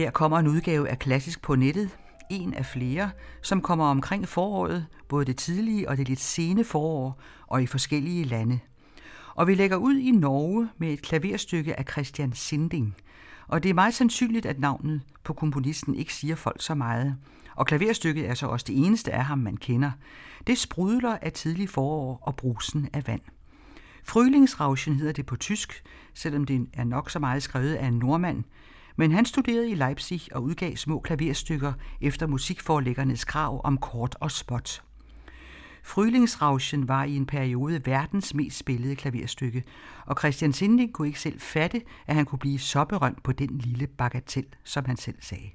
Her kommer en udgave af Klassisk på nettet, en af flere, som kommer omkring foråret, både det tidlige og det lidt sene forår, og i forskellige lande. Og vi lægger ud i Norge med et klaverstykke af Christian Sinding. Og det er meget sandsynligt, at navnet på komponisten ikke siger folk så meget. Og klaverstykket er så også det eneste af ham, man kender. Det sprudler af tidlig forår og brusen af vand. Frølingsrauschen hedder det på tysk, selvom det er nok så meget skrevet af en nordmand, men han studerede i Leipzig og udgav små klaverstykker efter musikforlæggernes krav om kort og spot. Frühlingsrauschen var i en periode verdens mest spillede klaverstykke, og Christian Sinding kunne ikke selv fatte, at han kunne blive så berømt på den lille bagatel, som han selv sagde.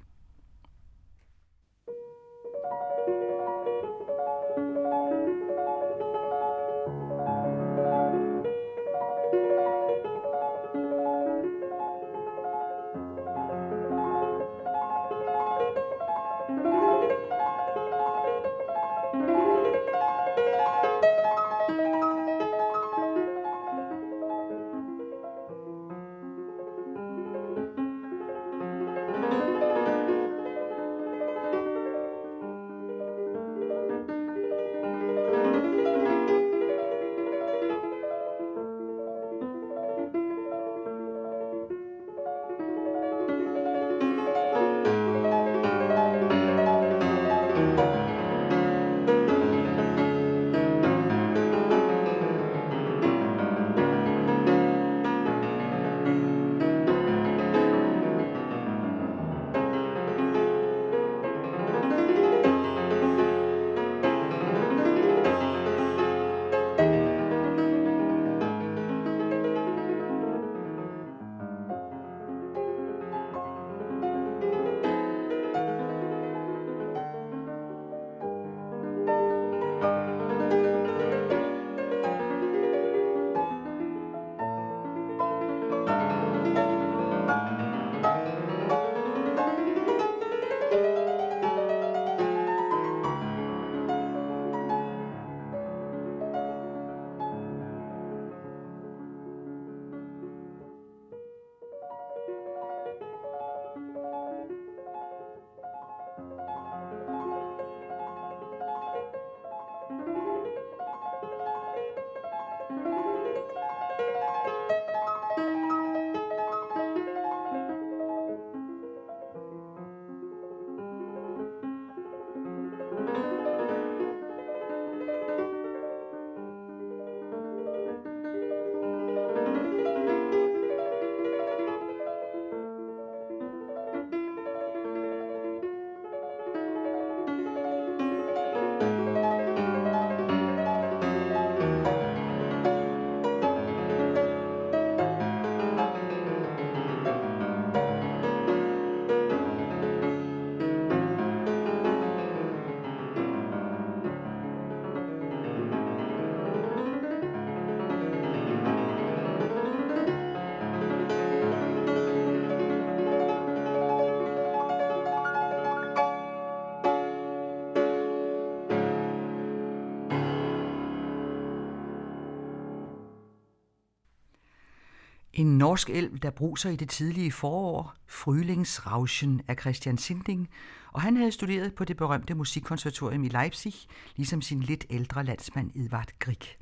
En norsk elv, der bruser i det tidlige forår, Frylingsrauschen af Christian Sinding, og han havde studeret på det berømte musikkonservatorium i Leipzig, ligesom sin lidt ældre landsmand Edvard Grieg.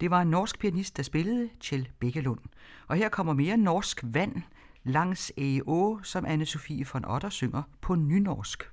Det var en norsk pianist, der spillede, Kjell Bækkelund. Og her kommer mere norsk vand langs Å, som anne Sofie von Otter synger på nynorsk.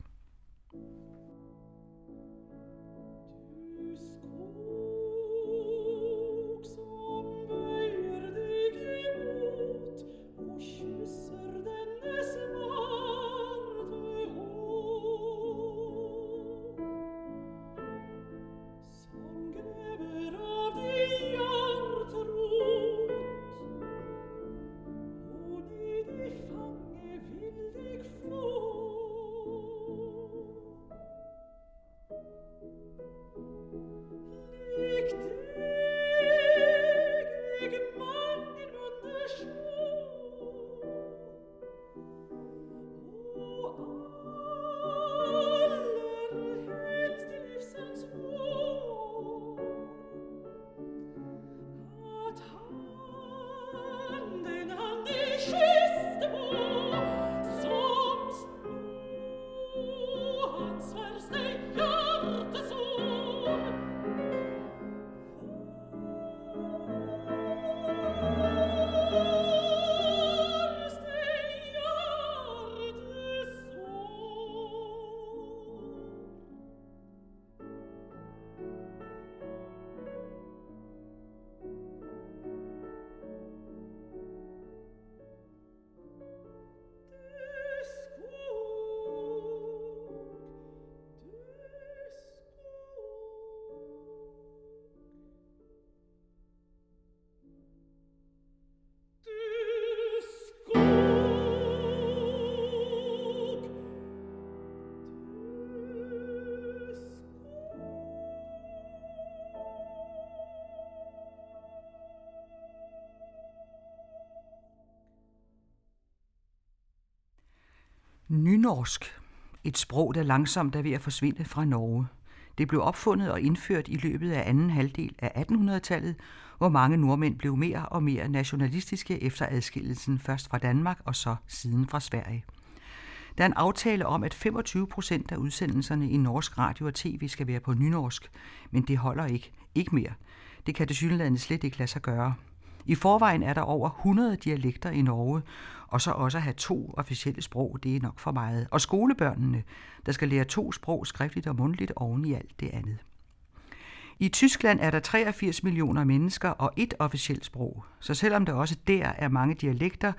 Nynorsk. Et sprog, der langsomt er ved at forsvinde fra Norge. Det blev opfundet og indført i løbet af anden halvdel af 1800-tallet, hvor mange nordmænd blev mere og mere nationalistiske efter adskillelsen først fra Danmark og så siden fra Sverige. Der er en aftale om, at 25 procent af udsendelserne i norsk radio og tv skal være på nynorsk, men det holder ikke. Ikke mere. Det kan det synligheden slet ikke lade sig gøre. I forvejen er der over 100 dialekter i Norge, og så også at have to officielle sprog, det er nok for meget. Og skolebørnene, der skal lære to sprog skriftligt og mundtligt oven i alt det andet. I Tyskland er der 83 millioner mennesker og et officielt sprog, så selvom der også der er mange dialekter,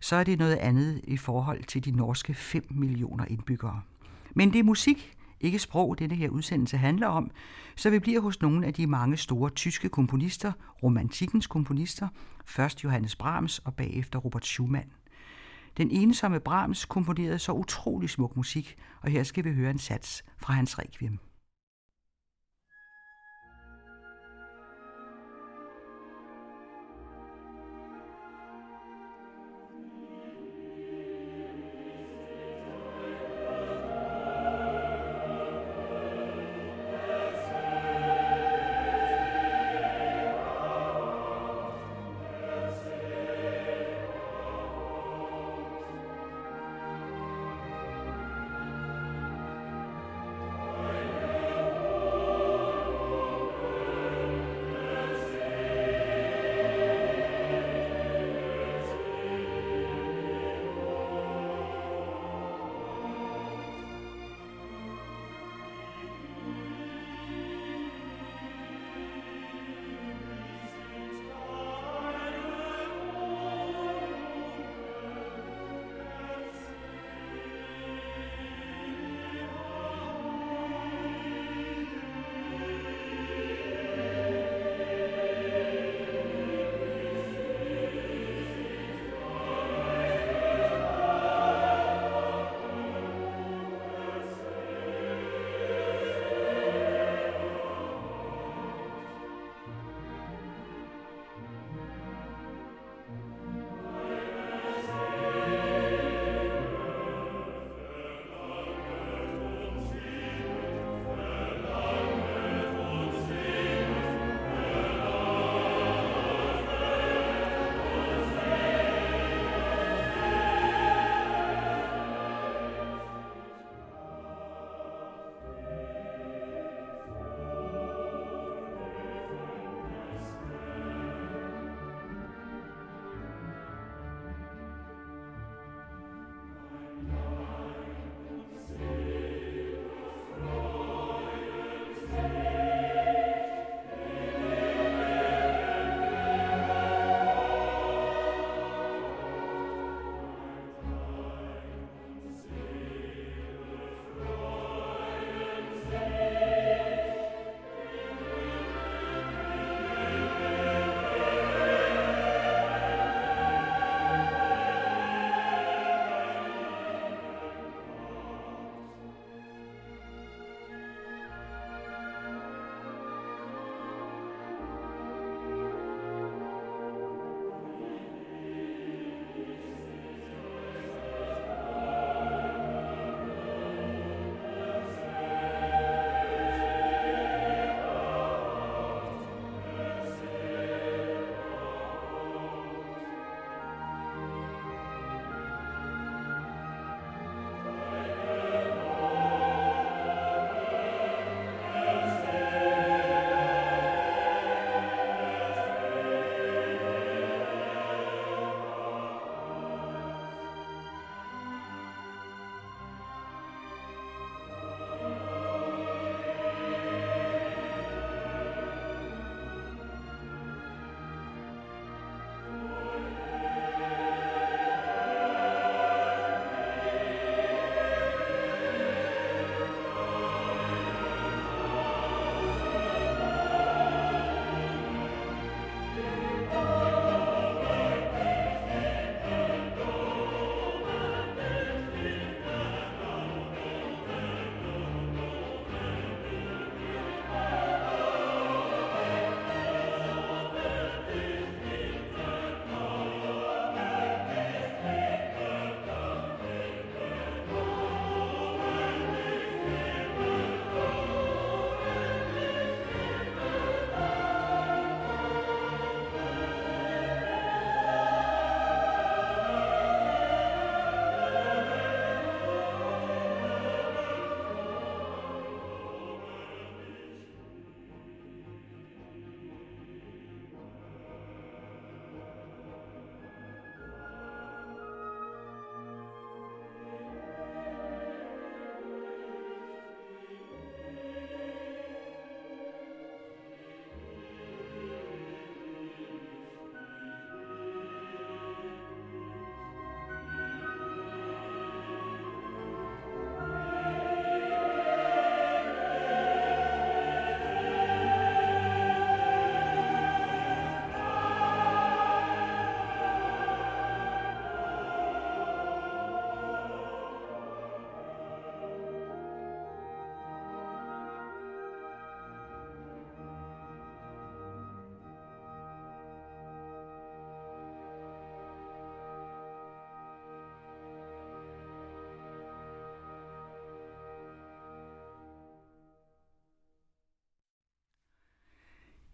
så er det noget andet i forhold til de norske 5 millioner indbyggere. Men det er musik, ikke sprog, denne her udsendelse handler om, så vi bliver hos nogle af de mange store tyske komponister, romantikkens komponister, først Johannes Brahms og bagefter Robert Schumann. Den ensomme Brahms komponerede så utrolig smuk musik, og her skal vi høre en sats fra hans requiem.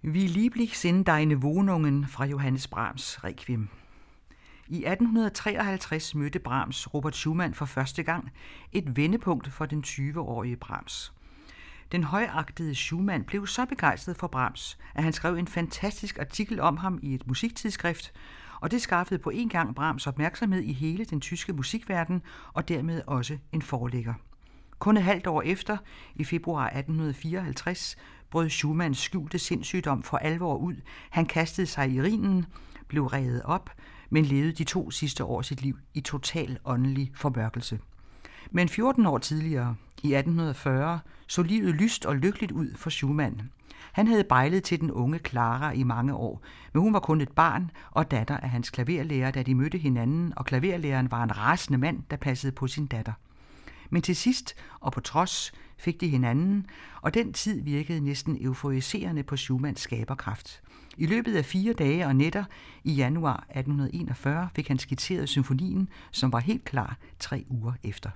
Vi lieblich sind deine Wohnungen fra Johannes Brahms Requiem. I 1853 mødte Brahms Robert Schumann for første gang, et vendepunkt for den 20-årige Brahms. Den højagtede Schumann blev så begejstret for Brahms, at han skrev en fantastisk artikel om ham i et musiktidsskrift, og det skaffede på en gang Brahms opmærksomhed i hele den tyske musikverden og dermed også en forlægger. Kun et halvt år efter, i februar 1854, brød Schumanns skjulte sindssygdom for alvor ud. Han kastede sig i rinen, blev revet op, men levede de to sidste år sit liv i total åndelig formørkelse. Men 14 år tidligere, i 1840, så livet lyst og lykkeligt ud for Schumann. Han havde bejlet til den unge Clara i mange år, men hun var kun et barn og datter af hans klaverlærer, da de mødte hinanden, og klaverlæreren var en rasende mand, der passede på sin datter. Men til sidst, og på trods, fik de hinanden, og den tid virkede næsten euforiserende på Schumanns skaberkraft. I løbet af fire dage og nætter i januar 1841 fik han skitseret symfonien, som var helt klar tre uger efter.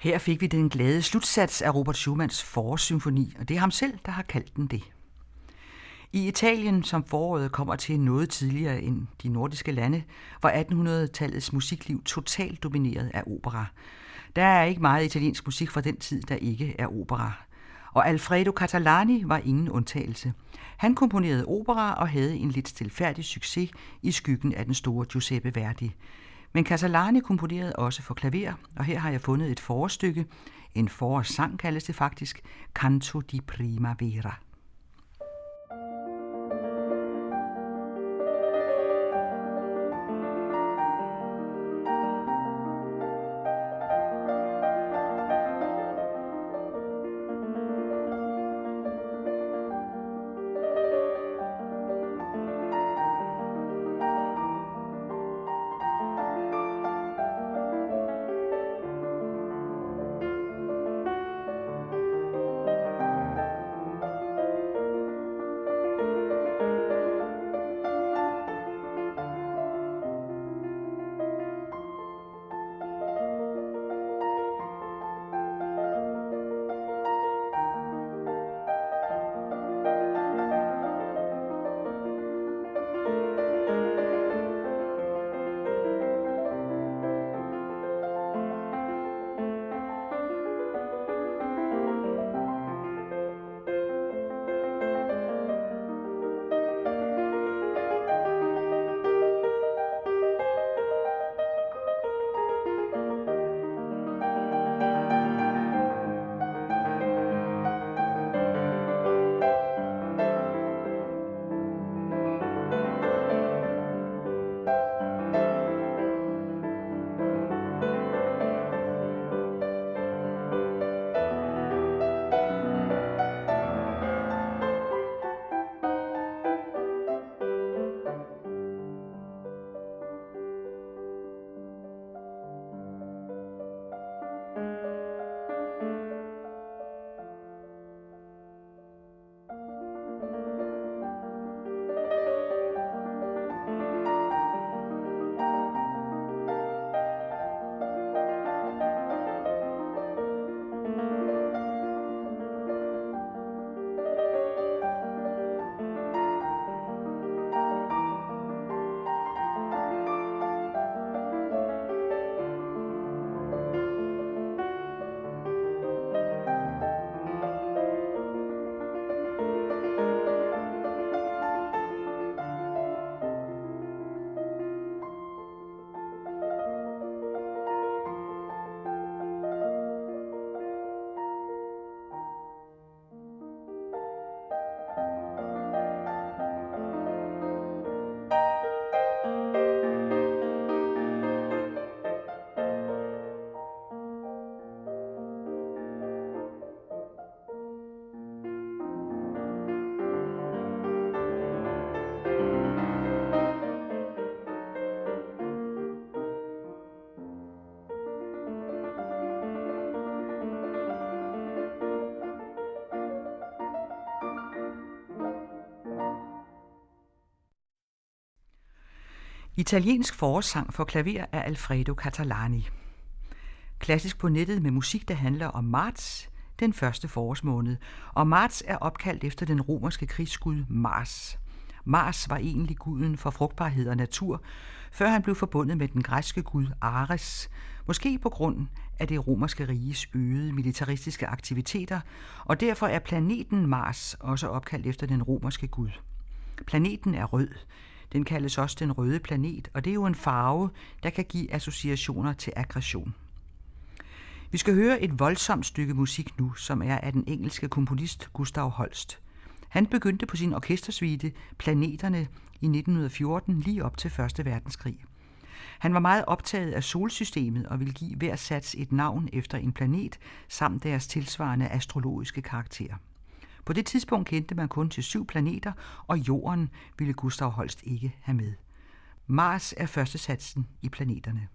Her fik vi den glade slutsats af Robert Schumanns forårssymfoni, og det er ham selv, der har kaldt den det. I Italien, som foråret kommer til noget tidligere end de nordiske lande, var 1800-tallets musikliv totalt domineret af opera. Der er ikke meget italiensk musik fra den tid, der ikke er opera. Og Alfredo Catalani var ingen undtagelse. Han komponerede opera og havde en lidt stilfærdig succes i skyggen af den store Giuseppe Verdi. Men Casalani komponerede også for klaver, og her har jeg fundet et forstykke, en forårssang kaldes det faktisk, Canto di Primavera. Italiensk forårssang for klaver af Alfredo Catalani. Klassisk på nettet med musik, der handler om marts, den første forårsmåned. Og marts er opkaldt efter den romerske krigsgud Mars. Mars var egentlig guden for frugtbarhed og natur, før han blev forbundet med den græske gud Ares, måske på grund af det romerske riges øgede militaristiske aktiviteter, og derfor er planeten Mars også opkaldt efter den romerske gud. Planeten er rød, den kaldes også den røde planet, og det er jo en farve, der kan give associationer til aggression. Vi skal høre et voldsomt stykke musik nu, som er af den engelske komponist Gustav Holst. Han begyndte på sin orkestersuite Planeterne i 1914 lige op til 1. verdenskrig. Han var meget optaget af solsystemet og ville give hver sats et navn efter en planet samt deres tilsvarende astrologiske karakter. På det tidspunkt kendte man kun til syv planeter, og jorden ville Gustav Holst ikke have med. Mars er første satsen i planeterne.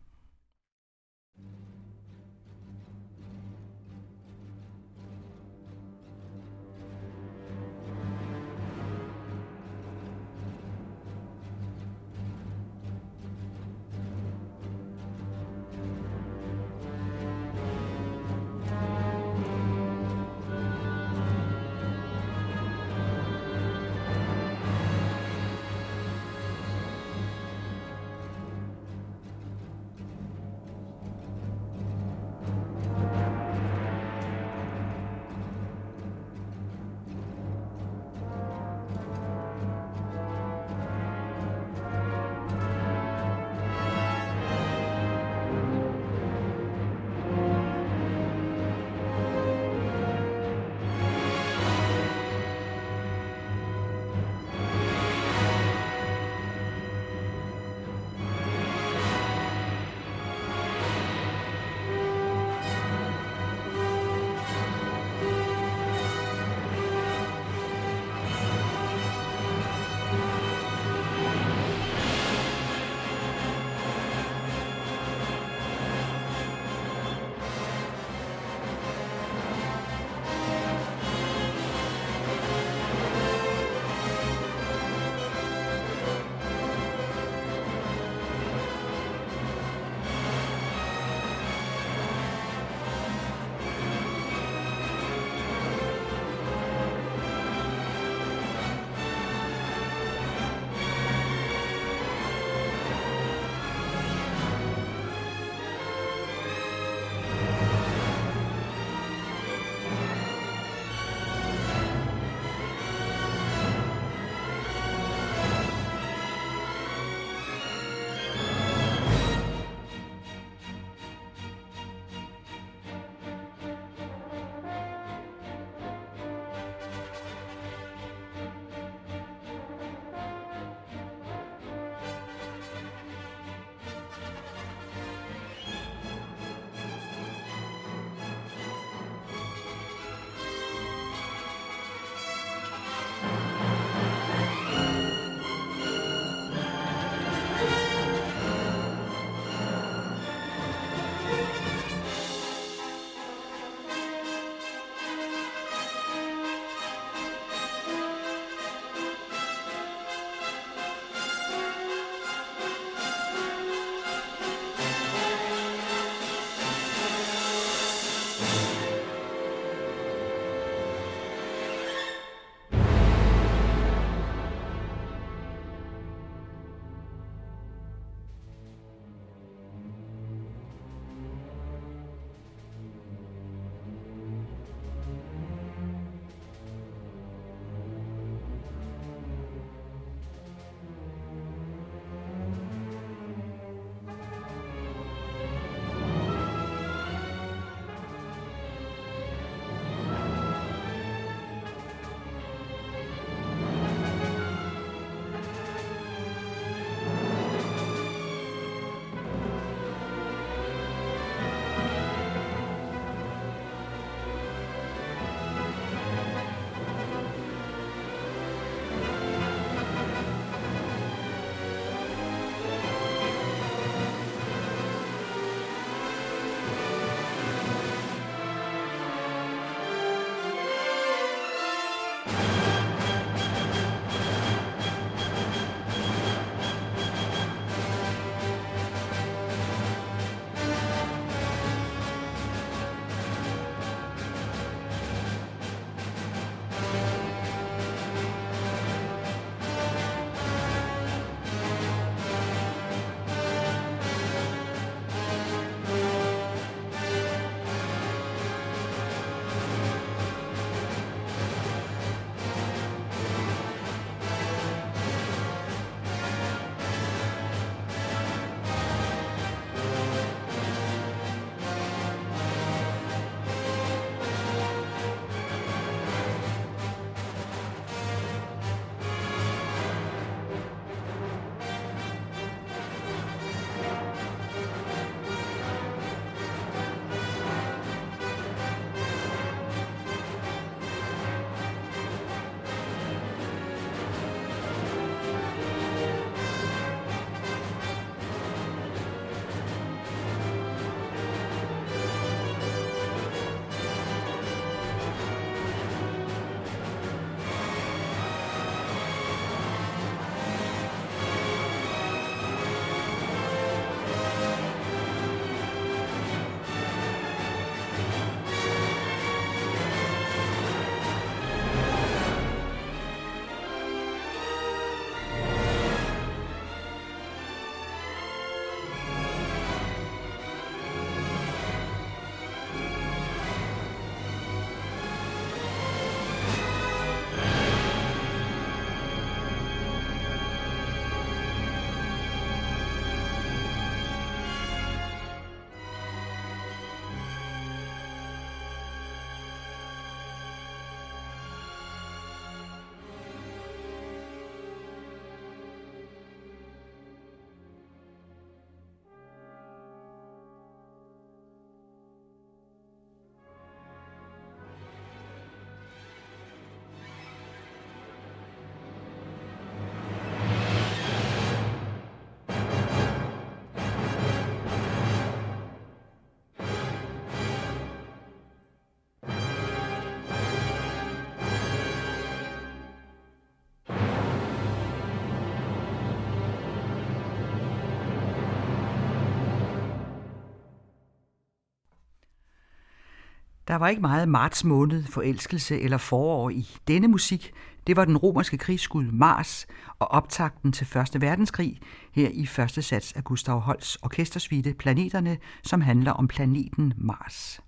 Der var ikke meget marts måned, forelskelse eller forår i denne musik. Det var den romerske krigsskud Mars og optakten til Første Verdenskrig her i første sats af Gustav Holsts orkestersuite Planeterne, som handler om planeten Mars.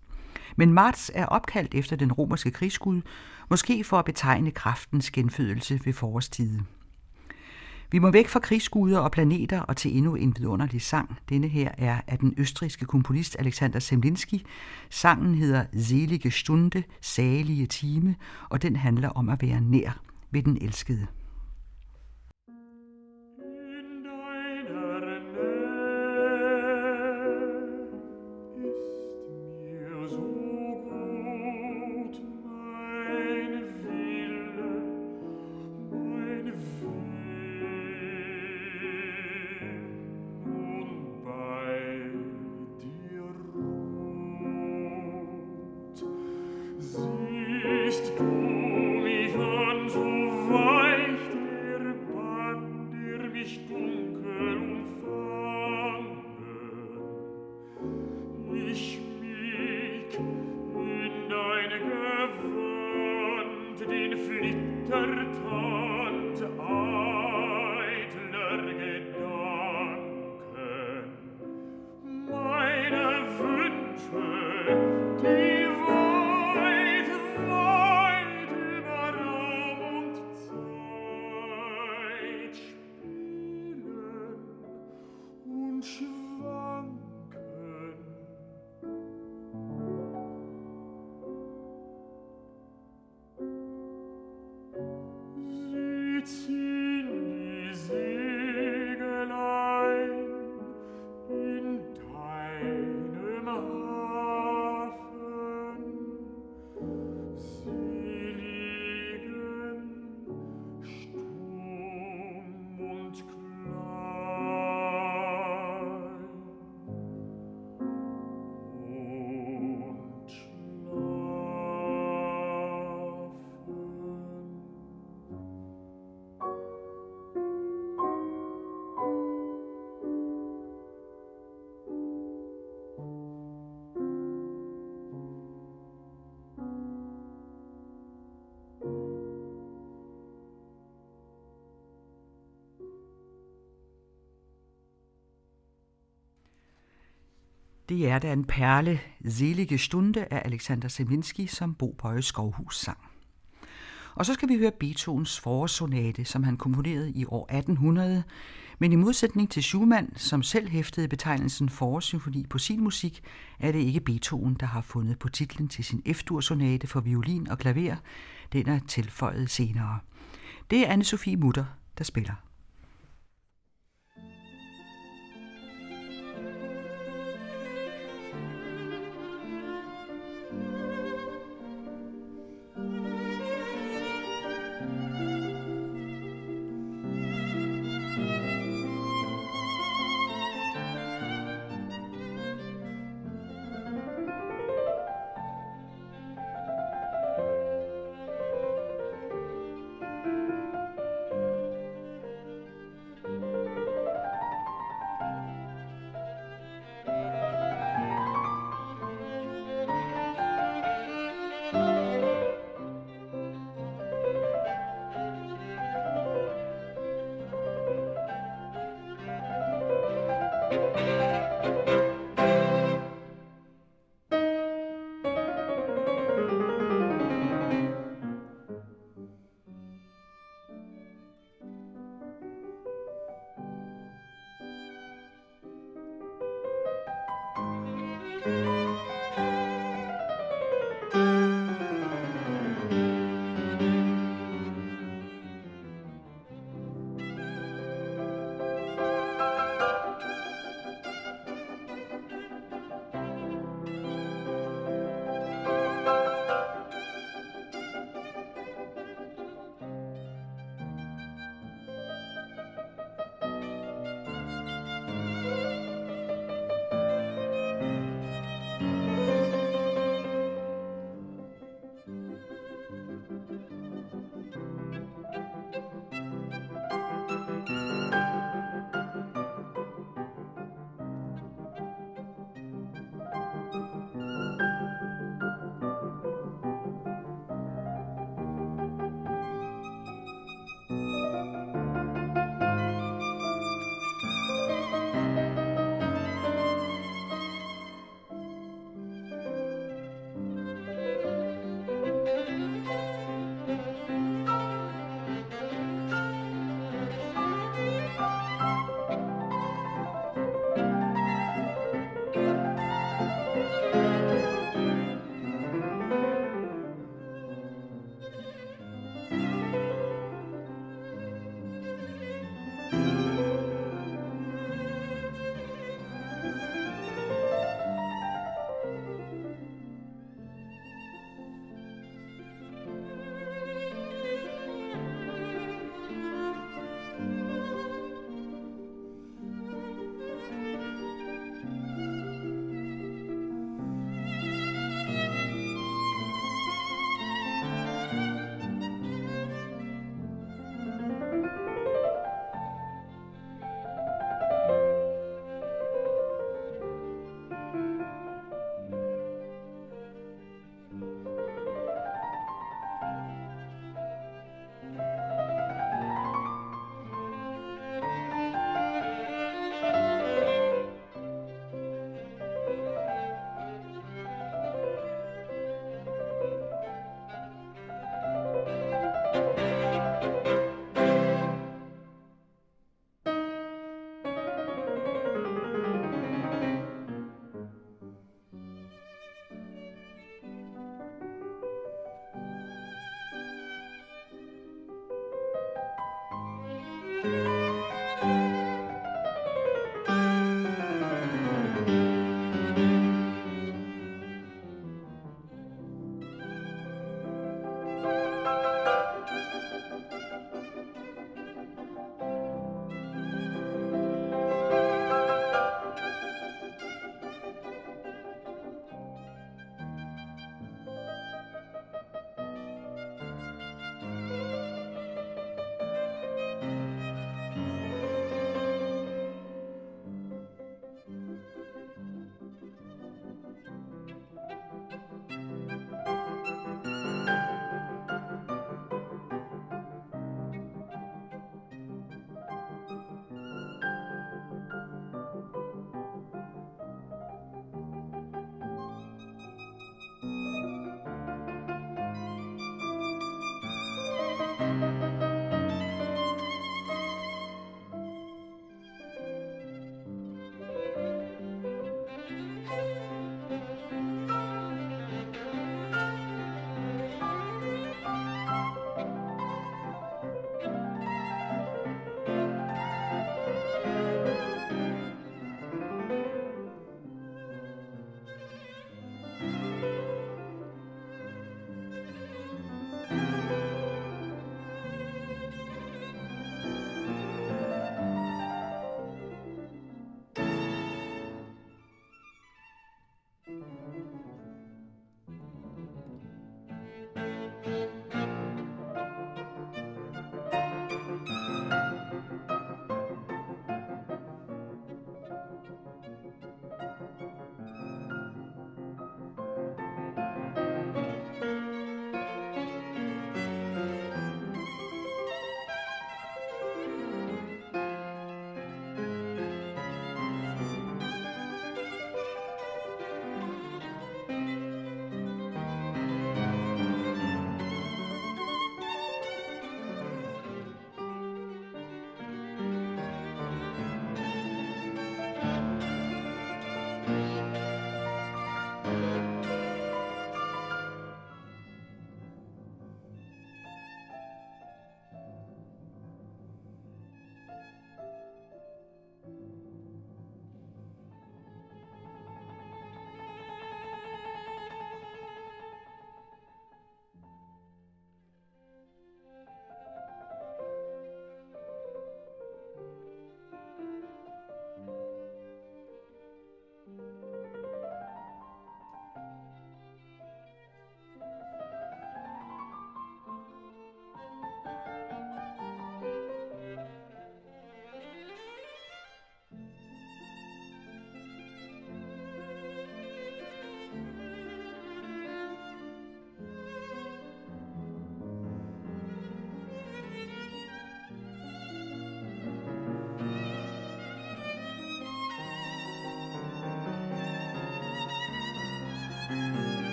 Men Mars er opkaldt efter den romerske krigsskud, måske for at betegne kraftens genfødelse ved forårstiden. Vi må væk fra krigsguder og planeter og til endnu en vidunderlig sang. Denne her er af den østrigske komponist Alexander Semlinski. Sangen hedder Selige Stunde, salige time, og den handler om at være nær ved den elskede. Det er da en perle, Selige Stunde af Alexander Seminski, som Bo Bøje Skovhus sang. Og så skal vi høre Beethovens forårssonate, som han komponerede i år 1800, men i modsætning til Schumann, som selv hæftede betegnelsen forårssymfoni på sin musik, er det ikke Beethoven, der har fundet på titlen til sin F-dur-sonate for violin og klaver. Den er tilføjet senere. Det er Anne-Sophie Mutter, der spiller.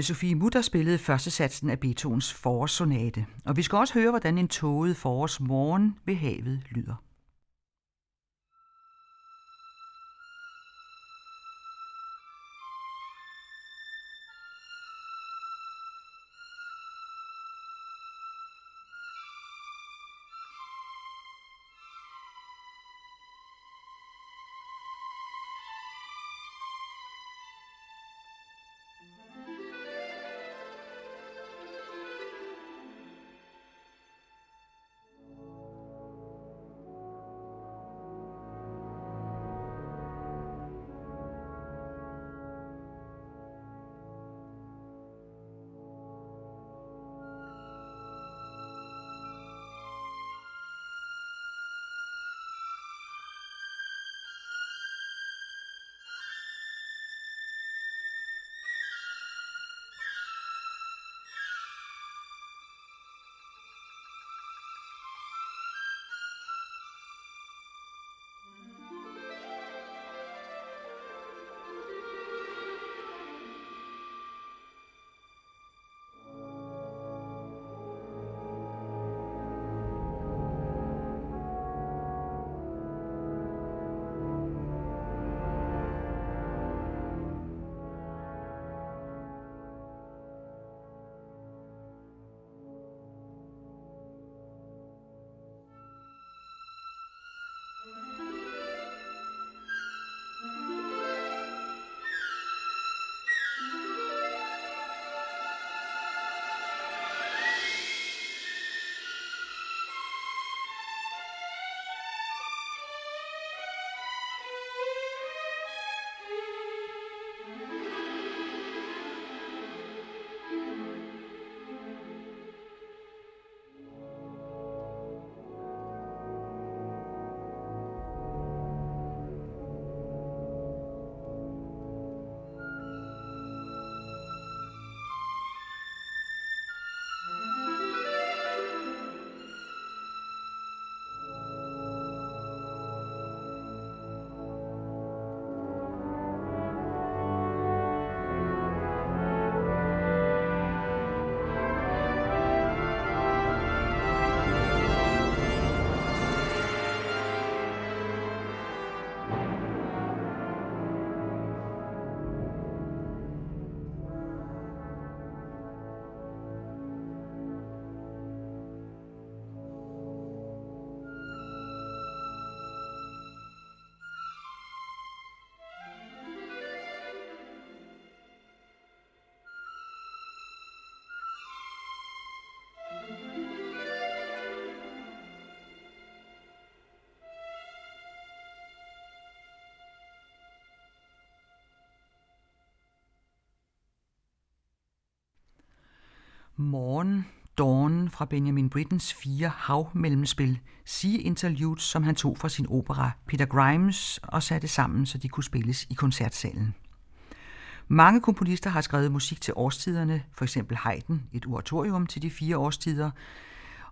Anne-Sophie Mutter spillede første satsen af Beethovens forårssonate, og vi skal også høre, hvordan en tåget forårsmorgen ved havet lyder. Morgen, Dawn fra Benjamin Brittens fire havmellemspil, sige Interludes, som han tog fra sin opera Peter Grimes og satte sammen, så de kunne spilles i koncertsalen. Mange komponister har skrevet musik til årstiderne, for eksempel Haydn, et oratorium til de fire årstider,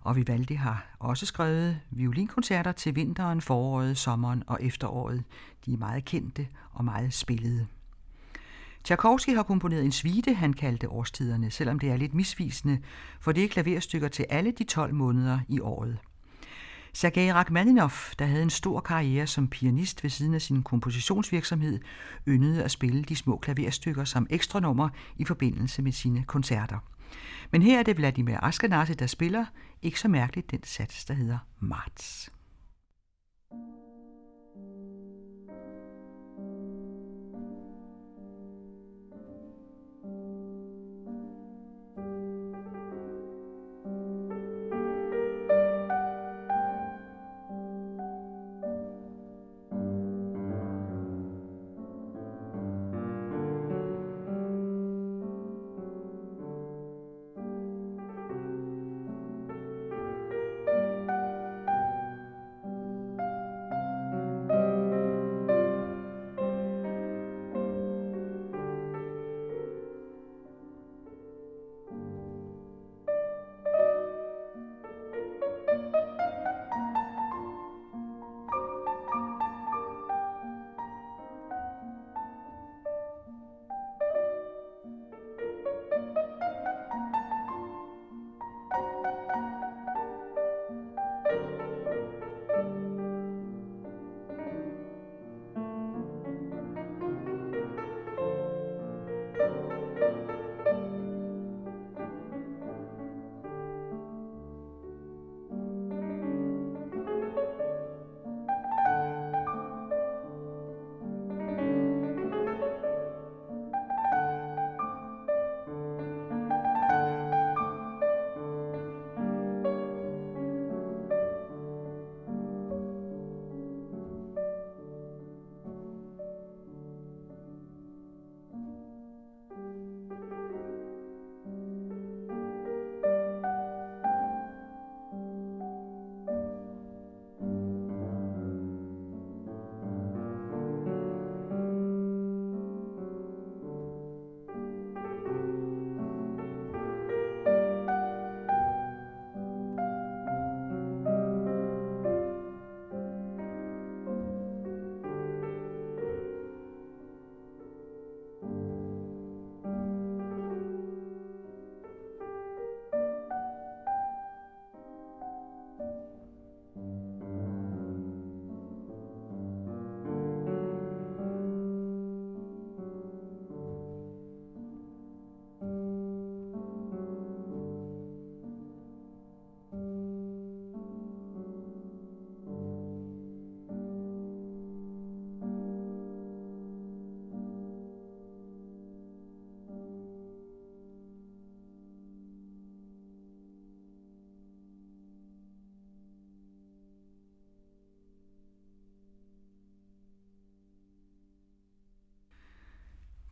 og Vivaldi har også skrevet violinkoncerter til vinteren, foråret, sommeren og efteråret. De er meget kendte og meget spillede. Tchaikovsky har komponeret en suite, han kaldte årstiderne, selvom det er lidt misvisende, for det er klaverstykker til alle de 12 måneder i året. Sergej Rachmaninoff, der havde en stor karriere som pianist ved siden af sin kompositionsvirksomhed, yndede at spille de små klaverstykker som ekstranummer i forbindelse med sine koncerter. Men her er det Vladimir Ashkenazi, der spiller, ikke så mærkeligt den sats, der hedder Marts.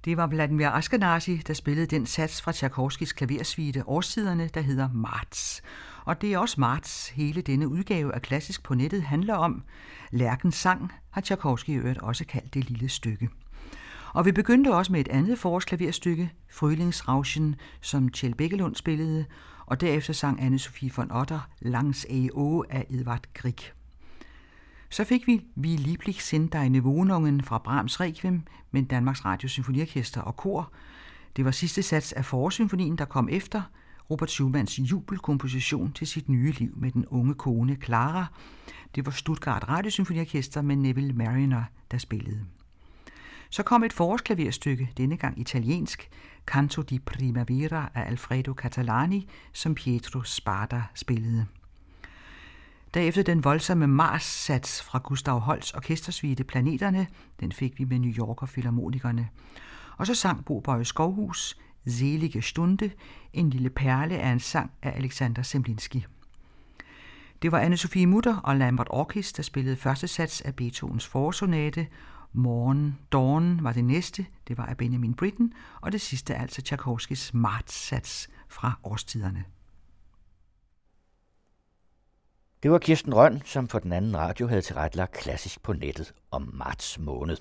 Det var Vladimir Ashkenazi, der spillede den sats fra Tchaikovskis klaversuite Årstiderne, der hedder Marts. Og det er også Marts, hele denne udgave af Klassisk på nettet handler om. Lærkens sang har Tchaikovsky i øvrigt også kaldt det lille stykke. Og vi begyndte også med et andet forårsklaverstykke, Frølingsrauschen, som Kjell Bækkelund spillede, og derefter sang anne Sofie von Otter Langs A.O. af Edvard Grieg. Så fik vi Vi lieblich sind deine Wohnungen fra Brahms Requiem med Danmarks Radio Symfoniorkester og kor. Det var sidste sats af forårssymfonien, der kom efter Robert Schumanns jubelkomposition til sit nye liv med den unge kone Clara. Det var Stuttgart Radiosymfoniorkester med Neville Mariner, der spillede. Så kom et forårsklaverstykke, denne gang italiensk, Canto di Primavera af Alfredo Catalani, som Pietro Sparta spillede. Derefter den voldsomme Mars-sats fra Gustav Holsts orkestersuite Planeterne, den fik vi med New Yorker Philharmonikerne. Og så sang Bo Bøje Skovhus, Selige Stunde, en lille perle af en sang af Alexander Semlinski. Det var Anne-Sophie Mutter og Lambert Orkis, der spillede første sats af Beethovens forårsonate, Morgen, Dawn var det næste, det var af Benjamin Britten, og det sidste altså Tchaikovskis Marts-sats fra årstiderne. Det var Kirsten Røn, som for den anden radio havde tilrettelagt klassisk på nettet om marts måned.